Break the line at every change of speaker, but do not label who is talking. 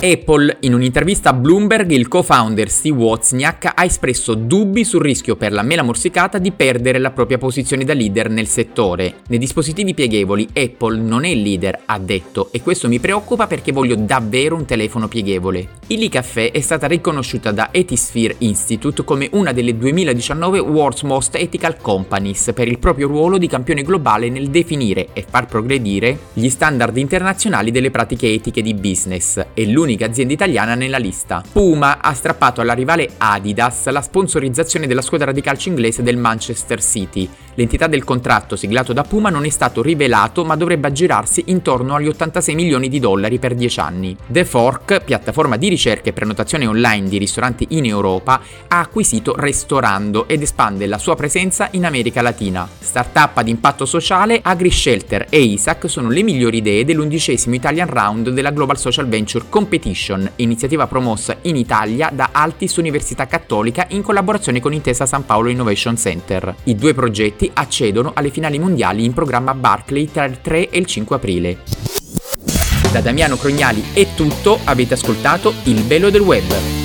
Apple, in un'intervista a Bloomberg, il co-founder Steve Wozniak ha espresso dubbi sul rischio per la mela morsicata di perdere la propria posizione da leader nel settore. Nei dispositivi pieghevoli Apple non è il leader, ha detto, e questo mi preoccupa perché voglio davvero un telefono pieghevole. Illy Caffè è stata riconosciuta da Ethisphere Institute come una delle 2019 World's Most Ethical Companies per il proprio ruolo di campione globale nel definire e far progredire gli standard internazionali delle pratiche etiche di business e l'unica azienda italiana nella lista. Puma ha strappato alla rivale Adidas la sponsorizzazione della squadra di calcio inglese del Manchester City. L'entità del contratto siglato da Puma non è stato rivelato ma dovrebbe aggirarsi intorno agli 86 milioni di dollari per 10 anni. The Fork, piattaforma di ricerca e prenotazione online di ristoranti in Europa, ha acquisito Restorando ed espande la sua presenza in America Latina. Startup ad impatto sociale, AgriShelter e Isaac sono le migliori idee dell'undicesimo Italian Round della Global Social Venture Competition, iniziativa promossa in Italia da Altis Università Cattolica in collaborazione con Intesa San Paolo Innovation Center. I due progetti accedono alle finali mondiali in programma Barclay tra il 3 e il 5 aprile. Da Damiano Crognali è tutto, avete ascoltato Il Velo del Web.